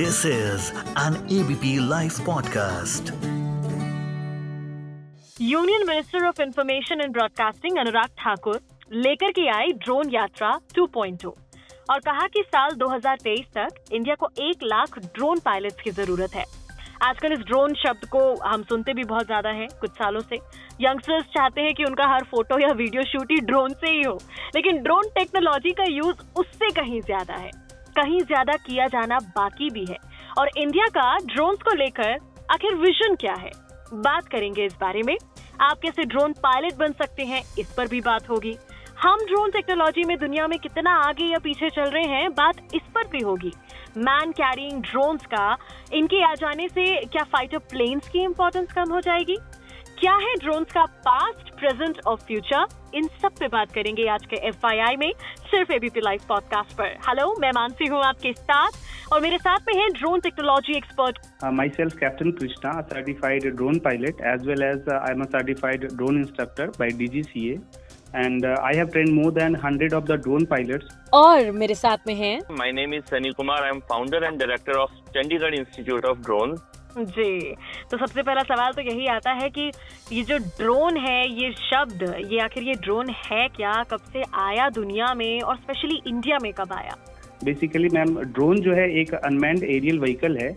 This is an ABP Life podcast. Union minister of information and broadcasting Anurag Thakur लेकर के आई drone यात्रा 2.0 और कहा कि साल 2023 तक इंडिया को एक लाख ड्रोन पायलट्स की ज़रूरत है। आजकल इस ड्रोन शब्द को हम सुनते भी बहुत ज़्यादा है कुछ सालों से। यंगस्टर्स चाहते हैं कि उनका हर फ़ोटो या वीडियो शूट ही ड्रोन से ही हो। लेकिन ड्रोन टेक्नोलॉजी का यूज़ उससे कहीं ज़्यादा है। कहीं ज़्यादा किया जाना बाकी भी है। और इंडिया का ड्रोन्स को लेकर आखिर विजन क्या है? बात करेंगे इस बारे में। आप कैसे ड्रोन पायलट बन सकते हैं, इस पर भी बात होगी। हम ड्रोन टेक्नोलॉजी में दुनिया में कितना आगे या पीछे चल रहे हैं, बात इस पर भी होगी। मैन कैरिंग ड्रोन्स का, इनके आ जाने से क्या फाइटर प्लेन्स की इंपॉर्टेंस कम हो जाएगी? क्या है ड्रोन का पास्ट प्रेजेंट और फ्यूचर इन सब पे बात करेंगे आज के एफआईआई में सिर्फ़ एबीपी लाइव पॉडकास्ट पर। हेलो मैं मानसी हूँ आपके साथ और मेरे साथ में है drone technology expert myself captain Krishna certified drone pilot as well as I am certified drone instructor by D G C and I have train more than hundred of the drone pilot और मेरे साथ में है my name is Sunny Kumar I am founder and director of Chandigarh institute of drone जी। तो सबसे पहला सवाल तो यही आता है कि ये जो ड्रोन है ये शब्द ये आखिर ये ड्रोन है क्या? कब से आया दुनिया में और स्पेशली इंडिया में कब आया? बेसिकली मैम ड्रोन जो है एक अनमैंड एरियल व्हीकल है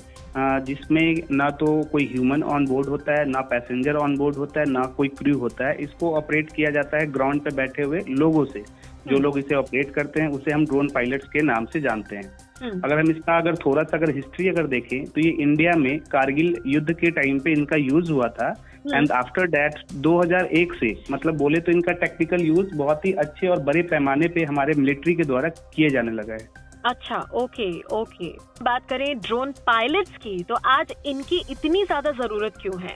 जिसमें ना तो कोई ह्यूमन ऑन बोर्ड होता है ना पैसेंजर ऑन बोर्ड होता है ना कोई क्रू होता है। इसको ऑपरेट किया जाता है ग्राउंड पे बैठे हुए लोगों से। जो लोग इसे ऑपरेट करते हैं उसे हम ड्रोन पायलट्स के नाम से जानते हैं। हम्म, अगर हम इसका अगर थोड़ा सा अगर हिस्ट्री अगर देखें तो ये इंडिया में कारगिल युद्ध के टाइम पे इनका यूज़ हुआ था। एंड आफ्टर दैट 2001 से मतलब बोले तो इनका टेक्निकल यूज़ बहुत ही अच्छे और बड़े पैमाने पे हमारे मिलिट्री के द्वारा किए जाने लगा है। अच्छा ओके ओके बात करें ड्रोन पायलट्स की तो आज इनकी इतनी ज़्यादा ज़रूरत क्यों है?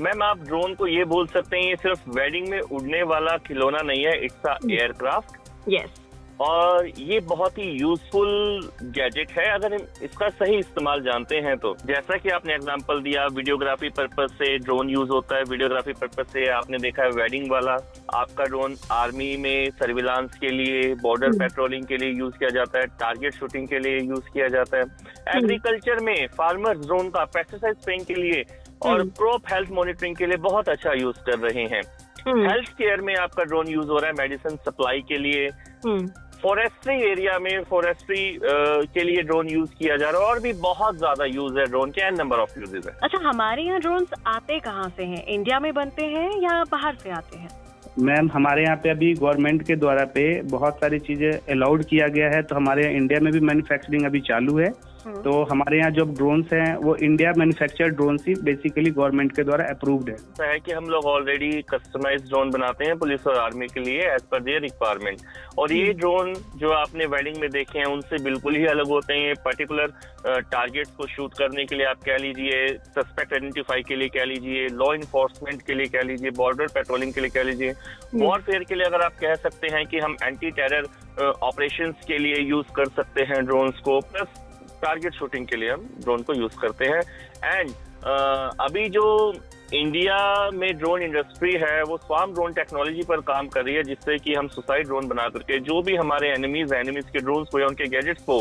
मैम आप ड्रोन को ये बोल सकते हैं ये सिर्फ़ वेडिंग में उड़ने वाला खिलौना नहीं है इट्स अ एयरक्राफ्ट यस और ये बहुत ही यूजफुल गैजेट है अगर हम इसका सही इस्तेमाल जानते हैं तो। जैसा कि आपने एग्जांपल दिया वीडियोग्राफी पर्पज से ड्रोन यूज़ होता है वीडियोग्राफी पर्पज से आपने देखा है वेडिंग वाला। आपका ड्रोन आर्मी में सर्विलांस के लिए बॉर्डर पेट्रोलिंग के लिए यूज़ किया जाता है टारगेट शूटिंग के लिए यूज़ किया जाता है। एग्रीकल्चर में फार्मर्स ड्रोन का पेस्टिसाइड स्प्रेइंग के लिए और क्रॉप हेल्थ मॉनिटरिंग के लिए बहुत अच्छा यूज़ कर रहे हैं। हेल्थ केयर में आपका ड्रोन यूज़ हो रहा है मेडिसिन सप्लाई के लिए। हम्म, फॉरेस्ट्री एरिया में फॉरेस्ट्री के लिए ड्रोन यूज़ किया जा रहा है और भी बहुत ज़्यादा यूज़ है ड्रोन के एन नंबर ऑफ़ यूजेज है। अच्छा हमारे यहाँ ड्रोन आते कहाँ से हैं? इंडिया में बनते हैं या बाहर से आते हैं? मैम हमारे यहाँ पे अभी गवर्नमेंट के द्वारा पे बहुत सारी चीज़ें अलाउड किया गया है तो हमारे यहाँ इंडिया में भी मैन्युफैक्चरिंग अभी चालू है। हम्म। तो हमारे यहाँ जो ड्रोन्स हैं वो इंडिया मैन्युफैक्चर्ड ड्रोन ही बेसिकली गवर्नमेंट के द्वारा अप्रूव्ड है। ऐसा है कि हम लोग ऑलरेडी कस्टमाइज ड्रोन बनाते हैं पुलिस और आर्मी के लिए एज पर देयर रिक्वायरमेंट और ये ड्रोन जो आपने वेडिंग में देखे हैं उनसे बिल्कुल ही अलग होते हैं। पर्टिकुलर टारगेट्स को शूट करने के लिए आप कह लीजिए सस्पेक्ट आइडेंटिफाई के लिए कह लीजिए लॉ इन्फोर्समेंट के लिए कह लीजिए बॉर्डर पेट्रोलिंग के लिए कह लीजिए। वॉरफेयर के लिए अगर आप कह सकते हैं कि हम एंटी टेरर ऑपरेशन के लिए यूज़ कर सकते हैं ड्रोन्स को प्लस टारगेट शूटिंग के लिए हम ड्रोन को यूज़ करते हैं। एंड अभी जो इंडिया में ड्रोन इंडस्ट्री है, वो स्वाम ड्रोन टेक्नोलॉजी पर काम कर रही है, जिससे कि हम सुसाइड ड्रोन बना करके जो भी हमारे एनिमीज एनिमीज के ड्रोन को या उनके गैजेट्स को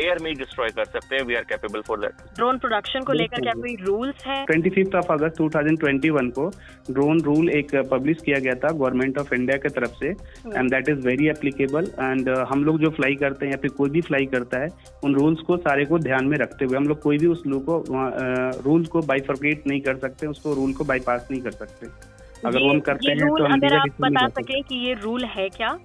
एयर में डिस्ट्रॉय कर सकते हैं. We are capable for that drone production को लेकर क्या कोई रूल्स है? ट्वेंटी फिफ्थ ऑफ़ अगस्त 2021 को ड्रोन रूल एक पब्लिश किया गया था गवर्नमेंट ऑफ़ इंडिया की तरफ़ से and that is very applicable and हम लोग जो फ्लाई करते हैं या फिर कोई भी फ्लाई करता है उन रूल्स को सारे को ध्यान में रखते हुए हम लोग कोई भी उस लू को रूल को बाइफर्केट नहीं कर सकते उसको रूल को बाईपास नहीं कर सकते। अगर वो हम करते हैं तो हम अगर आप बता। सकें कि ये रूल है क्या?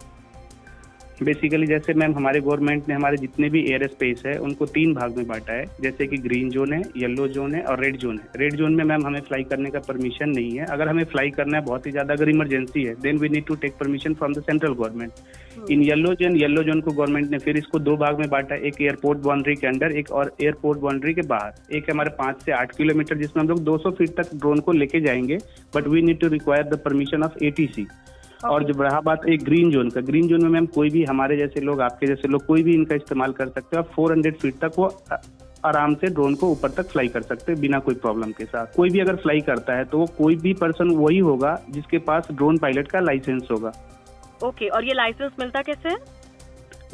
बेसिकली जैसे मैम हमारे गवर्नमेंट ने हमारे जितने भी एयर स्पेस है उनको तीन भाग में बांटा है। जैसे कि ग्रीन जोन है येलो जोन है और रेड जोन है। रेड जोन में मैम हमें फ्लाई करने का परमिशन नहीं है। अगर हमें फ्लाई करना है बहुत ही ज़्यादा अगर इमरजेंसी है then we need to take permission from the central government in yellow zone yellow zone को गवर्नमेंट ने फिर इसको दो भाग में बांटा है। एक एयरपोर्ट बाउंड्री के अंदर एक और एयरपोर्ट बाउंड्री के बाहर। एक हमारे पाँच से आठ किलोमीटर जिसमें हम लोग 200 फीट तक ड्रोन को लेके जाएँगे but we need to require the permission of ATC और जब रहा बात एक ग्रीन जोन का ग्रीन जोन में मैम कोई भी हमारे जैसे लोग आपके जैसे लोग कोई भी इनका इस्तेमाल कर सकते हैं। फोर हंड्रेड फीट तक वो आराम से ड्रोन को ऊपर तक फ्लाई कर सकते हैं बिना कोई प्रॉब्लम के साथ। कोई भी अगर फ्लाई करता है तो वो कोई भी पर्सन वही होगा जिसके पास ड्रोन पायलट का लाइसेंस होगा। ओके okay, और ये लाइसेंस मिलता कैसे? है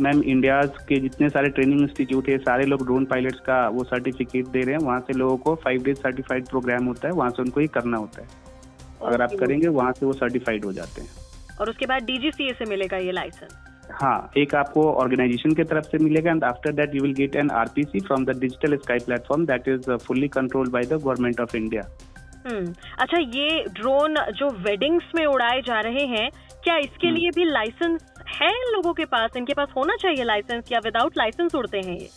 मैम इंडिया के जितने सारे ट्रेनिंग इंस्टीट्यूट है सारे लोग ड्रोन पायलट्स का वो सर्टिफिकेट दे रहे हैं। वहाँ से लोगों को फाइव डेज़ सर्टिफाइड प्रोग्राम होता है वहाँ से उनको ये करना होता है। अगर आप करेंगे वहाँ से वो सर्टिफाइड हो जाते हैं। और उसके बाद डीजीसीए से मिलेगा ये लाइसेंस हाँ एक आपको ऑर्गेनाइजेशन के तरफ़ से मिलेगा and after that you will get an RPC from the digital sky platform that is fully controlled by the government of India hmm अच्छा ये ड्रोन जो वेडिंग्स में उड़ाए जा रहे हैं क्या इसके हम्म। लिए भी लाइसेंस है इन लोगों के पास? इनके पास होना चाहिए लाइसेंस या विदाउट लाइसेंस उड़ते हैं ये?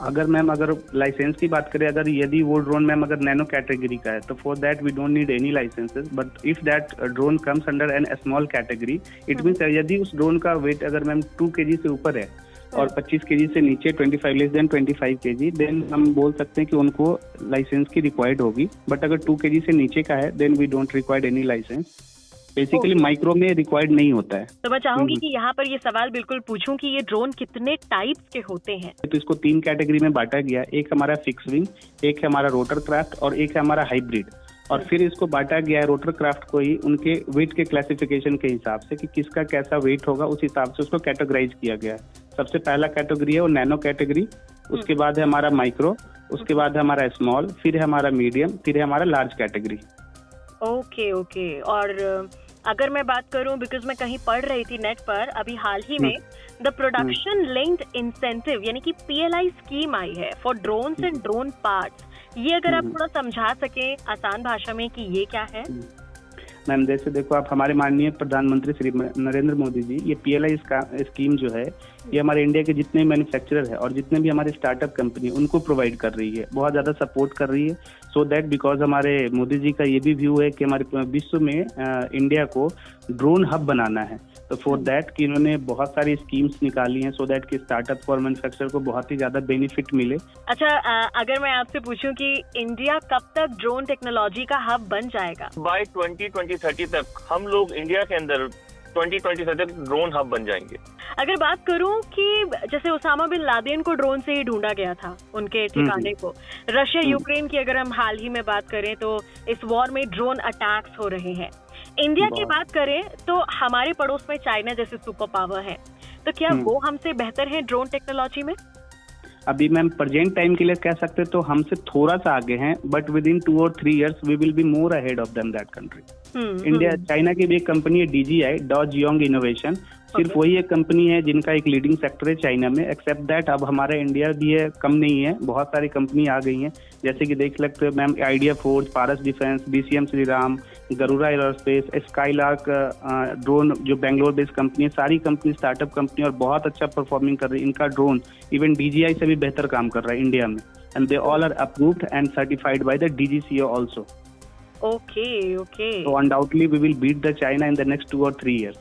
अगर मैम अगर लाइसेंस की बात करें अगर यदि वो ड्रोन मैम अगर नैनो कैटेगरी का है तो for that we don't need any licences but if that drone comes under an small category it means यदि उस ड्रोन का वेट अगर मैम टू के से ऊपर है और 25 के से नीचे 25 लेस देन 25 के जी देन हम बोल सकते हैं कि उनको लाइसेंस की रिक्वायर्ड होगी बट अगर 2 के से नीचे का है then we don't required any licence basically micro में रिक्वायर्ड नहीं होता है। तो मैं चाहूँगी हम्म। कि यहाँ पर ये सवाल बिल्कुल पूछूँ कि ये ड्रोन कितने टाइप्स के होते हैं? तो इसको तीन कैटेगरी में बांटा गया। एक हमारा फिक्स विंग एक है हमारा रोटर क्राफ्ट और एक है हमारा हाइब्रिड और फिर इसको बांटा गया है रोटर क्राफ्ट को ही उनके वेट के क्लासिफिकेशन के हिसाब से कि किसका कैसा वेट होगा उस हिसाब से उसको कैटेगराइज किया गया है। सबसे पहला कैटेगरी है वो नैनो कैटेगरी उसके बाद है हमारा माइक्रो उसके बाद है हमारा स्मॉल फिर है हमारा मीडियम फिर है हमारा लार्ज कैटेगरी ओके ओके। और अगर मैं बात करूँ बिकॉज़ मैं कहीं पढ़ रही थी नेट पर अभी हाल ही में द प्रोडक्शन लिंक्ड इंसेंटिव यानी कि पीएलआई स्कीम आई है for drones and drone parts ये अगर आप हम्म। थोड़ा समझा सके आसान भाषा में कि ये क्या है? मैम, जैसे देखो आप हमारे माननीय प्रधानमंत्री श्री नरेंद्र मोदी जी, ये पीएलआई स्कीम जो है, ये हमारे इंडिया के जितने मैन्युफैक्चरर है और जितने भी हमारे स्टार्टअप कंपनी उनको प्रोवाइड कर रही है। बहुत ज़्यादा सपोर्ट कर रही है। सो दैट बिकॉज़ हमारे मोदी जी का ये भी व्यू है कि हमारे विश्व में इंडिया को ड्रोन हब बनाना है। तो फॉर दैट कि इन्होंने बहुत सारी स्कीम्स निकाली हैं सो दैट कि स्टार्टअप और मैन्युफैक्चरर को बहुत ही ज़्यादा बेनिफिट मिले। अच्छा अगर मैं आपसे पूछूँ कि इंडिया कब तक ड्रोन टेक्नोलॉजी का हब बन जाएगा? बाय 2020-30 तक हम लोग इंडिया के अंदर 2020 तक ड्रोन हब बन जाएँगे। अगर बात करूँ कि जैसे उसामा बिन लादेन को ड्रोन से ही ढूंढा गया था उनके ठिकाने को। रशिया हम्म। यूक्रेन की अगर हम हाल ही में बात करें तो इस वॉर में ड्रोन अटैक्स हो रहे हैं। इंडिया की बात करें तो हमारे पड़ोस में चाइना जैसे सुपर पावर है। तो क्या हम्म। वो हमसे बेहतर है ड्रोन टेक्नोलॉजी में? अभी मैम प्रेजेंट टाइम के लिए कह सकते तो हमसे थोड़ा सा आगे हैं बट विद इन टू और three years we will be more ahead of them that country India China की भी एक कंपनी है डीजीआई डॉज योंग इनोवेशन सिर्फ़. वही एक कंपनी है जिनका एक लीडिंग सेक्टर है चाइना में। एक्सेप्ट दैट अब हमारा इंडिया भी है कम नहीं है बहुत सारी कंपनी आ गई हैं। जैसे कि देख सकते हो ma'am idea force Paras defence B C BCM Shriram Garuda aerospace Skylark drone जो बेंगलोर बेस्ड कंपनी है सारी कंपनी स्टार्टअप कंपनी और बहुत अच्छा परफॉर्मिंग कर रही है। इनका ड्रोन इवन डीजीआई से भी बेहतर काम कर रहा है इंडिया में। And they all are approved and certified by the DGCA also okay okay so undoubtedly we will beat the China in the next two और थ्री years.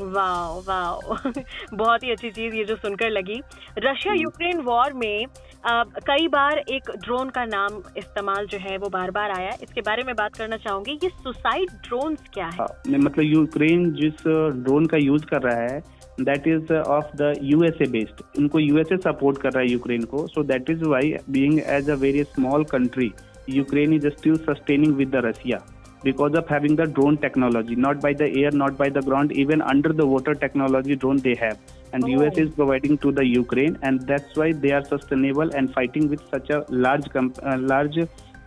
Wow wow. बहुत ही अच्छी चीज़ ये जो सुनकर लगी। रशिया हम्म। यूक्रेन वॉर में अ, कई बार एक ड्रोन का नाम इस्तेमाल जो है वो बार बार आया। इसके बारे में बात करना चाहूँगी ये सुसाइड ड्रोन्स क्या है? हाँ, मतलब यूक्रेन जिस ड्रोन का यूज़ कर रहा है that is of the USA based इनको यूएसए सपोर्ट कर रहा है यूक्रेन को। So that is why being as a very small country Ukraine is still sustaining with the Russia because of having the drone technology not by the air not by the ground even under the water technology drone they have and Oh. us is providing to the ukraine and that's why they are sustainable and fighting with such a large uh, large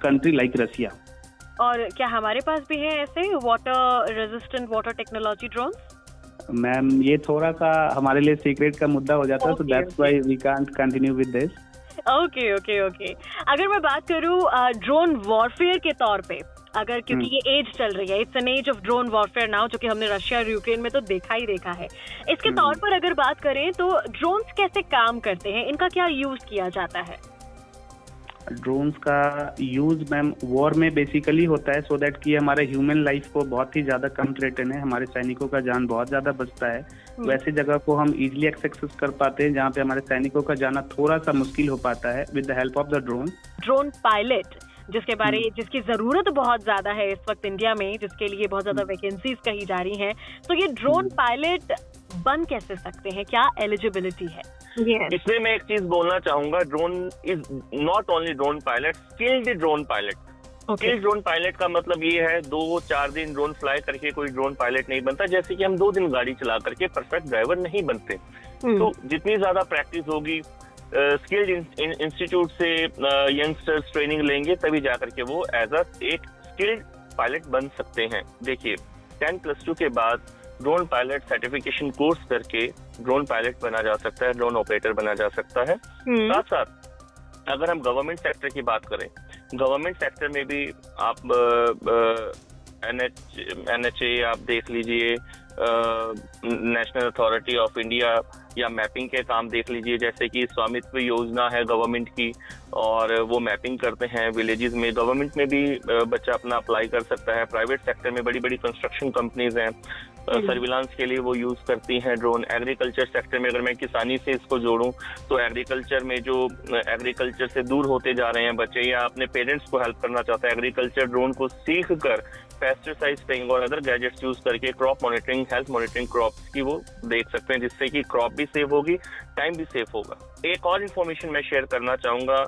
country like russia और क्या हमारे पास भी है ऐसे water resistant water technology drone ma'am ये थोड़ा सा हमारे लिए सीक्रेट का मुद्दा हो जाता है so that's why we can't continue with this okay okay okay अगर मैं बात करूँ ड्रोन वॉरफेयर के तौर पे अगर क्योंकि हम्म। ये एज चल रही है it's an age of drone warfare now जो कि हमने रशिया और यूक्रेन में तो देखा ही देखा है इसके हम्म। तौर पर अगर बात करें तो ड्रोन्स कैसे काम करते हैं इनका क्या यूज़ किया जाता है ड्रोन्स का यूज़ मैम वॉर में बेसिकली होता है सो दैट कि हमारे ह्यूमन लाइफ को बहुत ही ज़्यादा कम थ्रेटन है हमारे सैनिकों का जान बहुत ज़्यादा बचता है हम्म। वैसे जगह को हम इजिली एक्सेस कर पाते हैं जहाँ पे हमारे सैनिकों का जाना थोड़ा सा मुश्किल हो पाता है with the help of the drone drone pilot जिसके बारे हम्म। जिसकी ज़रूरत बहुत ज़्यादा है इस वक्त इंडिया में जिसके लिए बहुत ज़्यादा हम्म। वैकेंसीज कही जा रही हैं तो ये ड्रोन हम्म। पायलट बन कैसे सकते हैं क्या एलिजिबिलिटी है yes. इसमें मैं एक चीज़ बोलना चाहूँगा drone is not only drone pilot skilled drone pilot okay skilled drone pilot का मतलब ये है दो चार दिन ड्रोन फ्लाई करके कोई ड्रोन पायलट नहीं बनता जैसे कि हम दो दिन गाड़ी चला करके परफेक्ट ड्राइवर नहीं बनते हम्म। तो जितनी ज़्यादा प्रैक्टिस होगी स्किल्ड इंस्टीट्यूट से यंगस्टर्स ट्रेनिंग लेंगे तभी जाकर के वो एज अ एक स्किल्ड पायलट बन सकते हैं। देखिए टेन प्लस टू के बाद ड्रोन पायलट सर्टिफिकेशन कोर्स करके ड्रोन पायलट बना जा सकता है ड्रोन ऑपरेटर बना जा सकता है। हम्म, साथ साथ अगर हम गवर्नमेंट सेक्टर की बात करें गवर्नमेंट सेक्टर में भी आप N H N H A आप देख लीजिए नेशनल अथॉरिटी ऑफ़ इंडिया या मैपिंग के काम देख लीजिए जैसे कि स्वामित्व योजना है गवर्नमेंट की और वो मैपिंग करते हैं विलेजेस में। गवर्नमेंट में भी बच्चा अपना अप्लाई कर सकता है। प्राइवेट सेक्टर में बड़ी बड़ी कंस्ट्रक्शन कंपनीज़ हैं सर्विलांस के लिए वो यूज़ करती हैं ड्रोन एग्रीकल्चर सेक्टर में अगर मैं किसानी से इसको जोड़ूं तो एग्रीकल्चर में जो एग्रीकल्चर से दूर होते जा रहे हैं बच्चे या अपने पेरेंट्स को हेल्प करना चाहता है एग्रीकल्चर ड्रोन को सीख कर पेस्टिसाइड स्प्रेइंग और अदर गैजेट्स यूज़ करके crop monitoring health monitoring crops की वो देख सकते हैं जिससे कि क्रॉप भी सेव होगी टाइम भी सेव होगा। एक और इन्फॉर्मेशन मैं शेयर करना चाहूँगा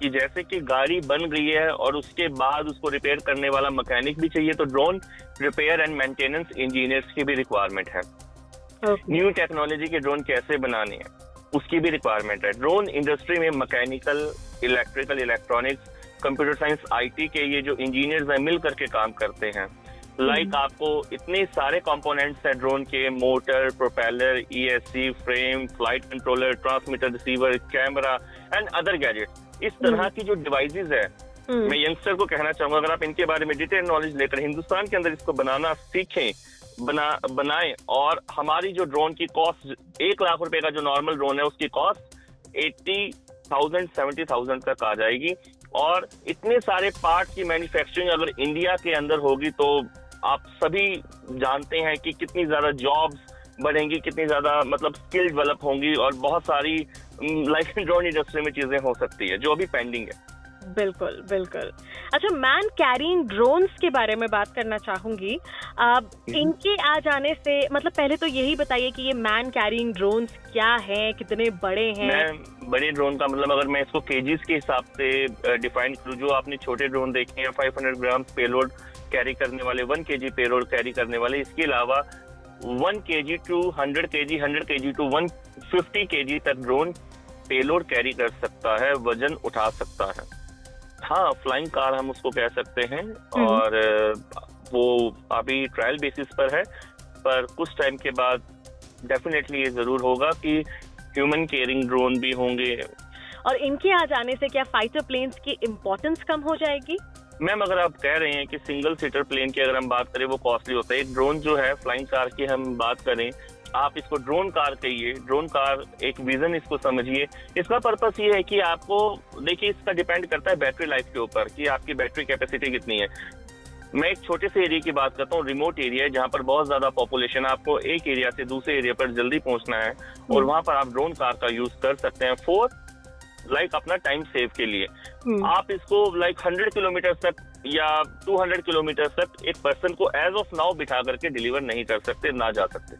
कि जैसे कि गाड़ी बन गई है और उसके बाद उसको रिपेयर करने वाला मैकेनिक भी चाहिए तो drone repair and maintenance engineers की भी रिक्वायरमेंट है। न्यू टेक्नोलॉजी के ड्रोन कैसे बनाने हैं उसकी भी रिक्वायरमेंट है। ड्रोन इंडस्ट्री में mechanical electrical electronics computer science IT के ये जो इंजीनियर्स हैं मिल करके काम करते हैं। लाइक like आपको इतने सारे कंपोनेंट्स हैं ड्रोन के motor propeller ESC frame flight controller transmitter receiver camera and other gadget इस तरह की जो डिवाइसेस है हम्म, मैं यंगस्टर को कहना चाहूँगा अगर आप इनके बारे में डिटेल नॉलेज लेकर हिंदुस्तान के अंदर इसको बनाना सीखें बना बनाएँ और हमारी जो ड्रोन की कॉस्ट एक लाख रुपए का जो नॉर्मल ड्रोन है उसकी cost eighty thousand seventy thousand तक आ जाएगी। और इतने सारे पार्ट की मैन्युफैक्चरिंग अगर इंडिया के अंदर होगी तो आप सभी जानते हैं कि कितनी ज़्यादा जॉब्स बढ़ेंगी, कितनी ज़्यादा मतलब स्किल डेवलप होंगी और बहुत सारी लाइफ ड्रोन इंडस्ट्री में चीज़ें हो सकती है, जो अभी पेंडिंग है। बिल्कुल बिल्कुल। अच्छा मैन कैरिंग ड्रोन्स के बारे में बात करना चाहूँगी। अब इनके आ जाने से मतलब पहले तो यही बताइए कि ये मैन कैरिंग ड्रोन्स क्या हैं कितने बड़े हैं? मैं बड़े ड्रोन का मतलब अगर मैं इसको केजीज के हिसाब से डिफाइन करूँ जो आपने छोटे ड्रोन देखे हैं 500 ग्राम पेलोड कैरी करने वाले वन के जी पेलोड कैरी करने वाले इसके अलावा वन के जी टू हंड्रेड के जी हंड्रेड के जी टू वन फिफ्टी के जी तक ड्रोन पेलोड कैरी कर सकता है वज़न उठा सकता है। हाँ फ्लाइंग कार हम उसको कह सकते हैं और वो अभी ट्रायल बेसिस पर है पर कुछ टाइम के बाद डेफिनेटली ये ज़रूर होगा कि ह्यूमन केयरिंग ड्रोन भी होंगे। और इनके आ जाने से क्या फाइटर प्लेन्स की इम्पोर्टेंस कम हो जाएगी? मैम अगर आप कह रहे हैं कि सिंगल सीटर प्लेन की अगर हम बात करें वो कॉस्टली होता है। एक ड्रोन जो है फ्लाइंग कार की हम बात करें आप इसको ड्रोन कार कहिए ड्रोन कार एक विजन इसको समझिए। इसका पर्पस ये है कि आपको देखिए इसका डिपेंड करता है बैटरी लाइफ के ऊपर कि आपकी बैटरी कैपेसिटी कितनी है। मैं एक छोटे से एरिया की बात करता हूँ रिमोट एरिया है जहाँ पर बहुत ज़्यादा पॉपुलेशन आपको एक एरिया से दूसरे एरिया पर जल्दी पहुँचना है और वहाँ पर आप ड्रोन कार का यूज़ कर सकते हैं फोर लाइक like, अपना टाइम सेव के लिए। हम्म, आप इसको लाइक हंड्रेड किलोमीटर तक या टू हंड्रेड किलोमीटर तक एक पर्सन को एज ऑफ़ नाउ बिठा करके डिलीवर नहीं कर सकते ना जा सकते।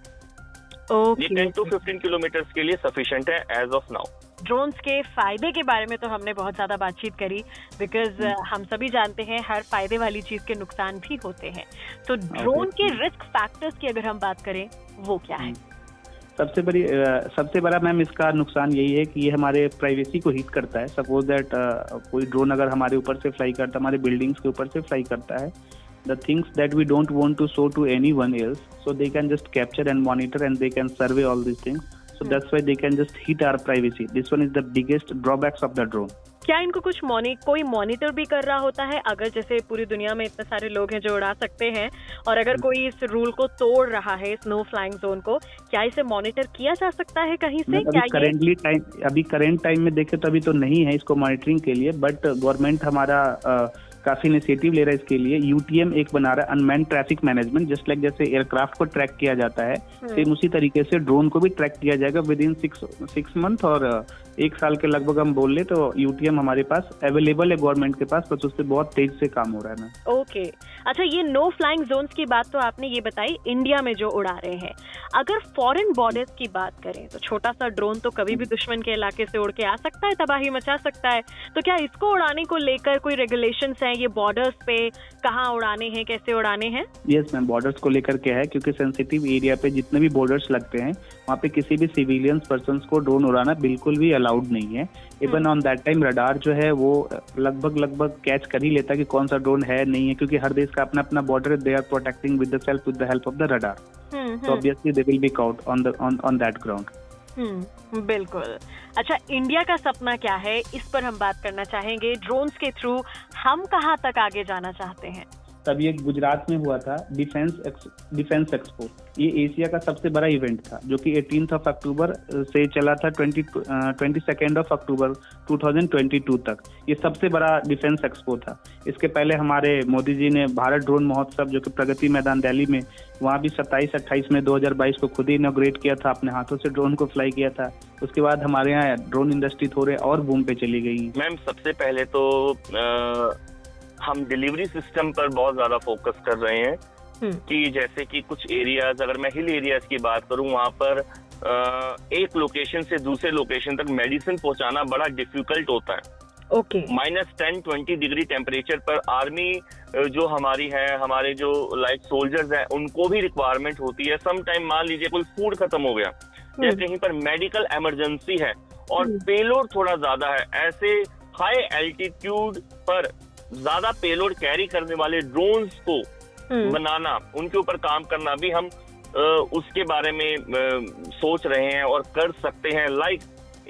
ये टेन टू फिफ्टीन किलोमीटर के लिए सफिशिएंट है एज ऑफ़ नाउ ड्रोन्स के फ़ायदे के बारे में तो हमने बहुत ज़्यादा बातचीत करी बिकॉज़ हम सभी जानते हैं हर फ़ायदे वाली चीज़ के नुकसान भी होते हैं। तो ड्रोन के रिस्क फैक्टर्स की अगर हम बात करें वो क्या है? सबसे बड़ी सबसे बड़ा मैम इसका नुकसान यही है कि ये हमारे प्राइवेसी को हीट करता है। सपोज़ दैट कोई ड्रोन अगर हमारे ऊपर से फ्लाई करता है हमारे बिल्डिंग्स के ऊपर से फ्लाई करता है the things that we don't want to show to anyone else so they can just capture and monitor and they can survey all this things so that's why they can just hit our privacy this one is the biggest drawbacks of the drone क्या इनको कुछ मॉनि कोई monitor भी कर रहा होता है? अगर जैसे पूरी दुनिया में इतने सारे लोग हैं जो उड़ा सकते हैं और अगर कोई इस रूल को तोड़ रहा है स्नो फ्लाइंग जोन को क्या इसे मॉनिटर किया जा सकता है कहीं से? क्या करेंटली टाइम अभी करेंट टाइम में देखे तो अभी तो नहीं है इसको मॉनिटरिंग के लिए बट गवर्नमेंट हमारा अ, काफ़ी इनिशिएटिव ले रहा है इसके लिए। यूटीएम एक बना रहा है unmanned traffic management just like जैसे एयरक्राफ्ट को ट्रैक किया जाता है। सेम उसी तरीके से ड्रोन को भी ट्रैक किया जाएगा within six six month और एक साल के लगभग हम बोल ले तो यूटीएम हमारे पास अवेलेबल है गवर्नमेंट के पास बस उससे बहुत तेज से काम हो रहा है ना। ओके अच्छा ये नो फ्लाइंग जोन की बात तो आपने ये बताई इंडिया में जो उड़ा रहे हैं। अगर फॉरेन बॉर्डर्स की बात करें तो छोटा सा ड्रोन तो कभी भी दुश्मन के इलाके से उड़ के आ सकता है तबाही मचा सकता है। तो क्या इसको उड़ाने को लेकर कोई रेगुलेशन है? ये बॉर्डर्स पे कहाँ उड़ाने हैं कैसे उड़ाने हैं? यस मैम बॉर्डर्स को लेकर के है क्योंकि सेंसिटिव एरिया पे जितने भी बॉर्डर्स लगते हैं वहाँ पे किसी भी सिविलियंस पर्सन को ड्रोन उड़ाना बिल्कुल भी अलाउड नहीं है। Even on that time radar जो है वो लगभग लगभग कैच कर ही लेता कि कौन सा ड्रोन है नहीं है क्योंकि हर देश का अपना अपना border they are protecting with the self with the help of the radar they will be caught on the on on that ground hmm बिल्कुल। अच्छा इंडिया का सपना क्या है? इस पर हम बात करना चाहेंगे। ड्रोन्स के थ्रू हम कहाँ तक आगे जाना चाहते हैं? तभी एक गुजरात में हुआ था डिफेंस डिफेंस एक्सपो ये एशिया का सबसे बड़ा इवेंट था जो कि 18th ऑफ़ अक्टूबर से चला था 20 ट्वेंटी सेकेंड ऑफ़ अक्टूबर 2022 तक। ये सबसे बड़ा डिफेंस एक्सपो था। इसके पहले हमारे मोदी जी ने भारत ड्रोन महोत्सव जो कि प्रगति मैदान दिल्ली में वहाँ भी 27 28 में 2022 को खुद ही इनोग्रेट किया था अपने हाथों से ड्रोन को फ्लाई किया था। उसके बाद हमारे यहाँ ड्रोन इंडस्ट्री थोड़े और बूम पे चली गई। मैम सबसे पहले तो आ, हम डिलीवरी सिस्टम पर बहुत ज़्यादा फोकस कर रहे हैं हम्म। कि जैसे कि कुछ एरियाज़ अगर मैं हिल एरियाज़ की बात करूँ वहाँ पर एक लोकेशन से दूसरे लोकेशन तक मेडिसिन पहुंचाना बड़ा डिफ़िकल्ट होता है okay minus ten twenty degree temperature पर आर्मी जो हमारी है हमारे जो लाइक सोल्जर्स हैं उनको भी रिक्वायरमेंट होती है सम टाइम मान लीजिए कोई फ़ूड खत्म हो गया या कहीं पर मेडिकल इमरजेंसी है और हम्म। पेलोड थोड़ा ज़्यादा है ऐसे हाई एल्टीट्यूड पर ज़्यादा पेलोड कैरी करने वाले ड्रोन्स को हम्म। बनाना उनके ऊपर काम करना भी हम उसके बारे में सोच रहे हैं और कर सकते हैं। लाइक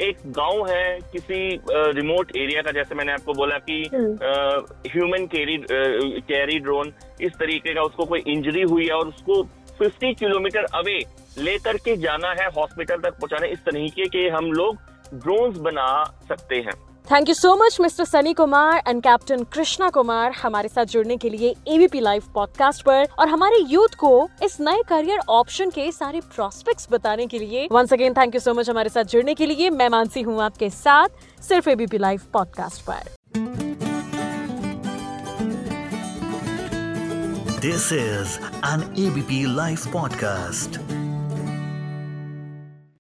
एक गाँव है किसी रिमोट एरिया का जैसे मैंने आपको बोला कि ह्यूमन कैरी कैरी ड्रोन इस तरीके का उसको कोई इंजरी हुई है और उसको 50 किलोमीटर अवे लेकर के जाना है हॉस्पिटल तक पहुंचाना इस तरीके के हम लोग ड्रोन्स बना सकते हैं। Thank you so much mister Sunny Kumar and captain Krishna Kumar हमारे साथ जुड़ने के लिए एबीपी लाइव पॉडकास्ट पर और हमारे यूथ को इस नए करियर ऑप्शन के सारे प्रोस्पेक्ट्स बताने के लिए। Once again thank you so much हमारे साथ जुड़ने के लिए। मैं मानसी हूँ आपके साथ सिर्फ़ एबीपी लाइव पॉडकास्ट पर। This is an ABP live podcast.